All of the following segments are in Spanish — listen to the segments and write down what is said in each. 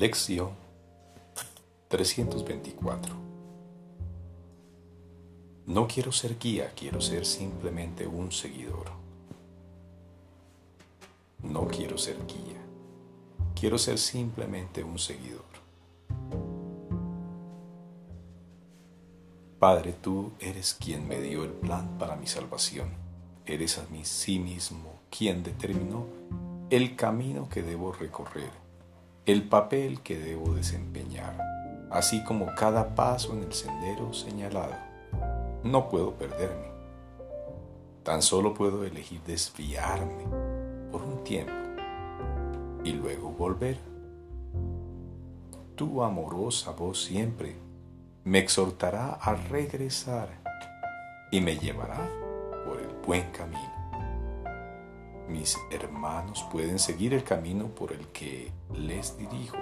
Lección 324 No quiero ser guía, quiero ser simplemente un seguidor. No quiero ser guía, quiero ser simplemente un seguidor. Padre, tú eres quien me dio el plan para mi salvación. Eres a mí sí mismo quien determinó el camino que debo recorrer el papel que debo desempeñar, así como cada paso en el sendero señalado. No puedo perderme. Tan solo puedo elegir desviarme por un tiempo y luego volver. Tu amorosa voz siempre me exhortará a regresar y me llevará por el buen camino mis hermanos pueden seguir el camino por el que les dirijo,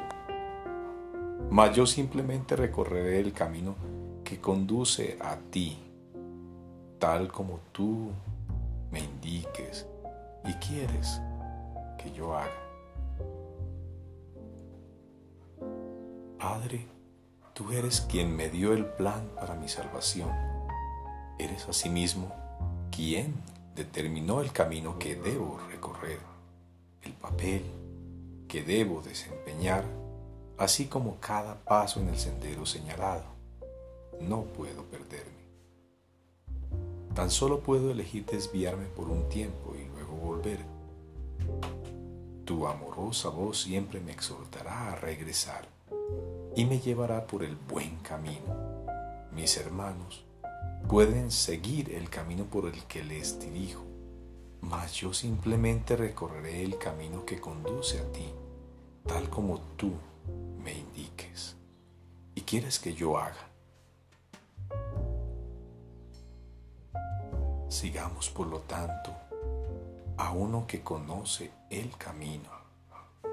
mas yo simplemente recorreré el camino que conduce a ti, tal como tú me indiques y quieres que yo haga. Padre, tú eres quien me dio el plan para mi salvación. Eres asimismo quien determinó el camino que debo recorrer, el papel que debo desempeñar, así como cada paso en el sendero señalado. No puedo perderme. Tan solo puedo elegir desviarme por un tiempo y luego volver. Tu amorosa voz siempre me exhortará a regresar y me llevará por el buen camino. Mis hermanos, pueden seguir el camino por el que les dirijo, mas yo simplemente recorreré el camino que conduce a ti, tal como tú me indiques y quieres que yo haga. Sigamos, por lo tanto, a uno que conoce el camino.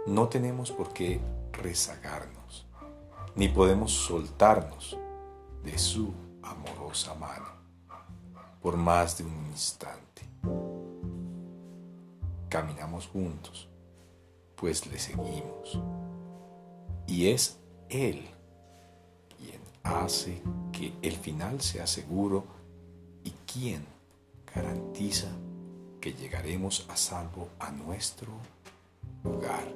No tenemos por qué rezagarnos, ni podemos soltarnos de su amorosa mano por más de un instante. Caminamos juntos, pues le seguimos. Y es Él quien hace que el final sea seguro y quien garantiza que llegaremos a salvo a nuestro lugar.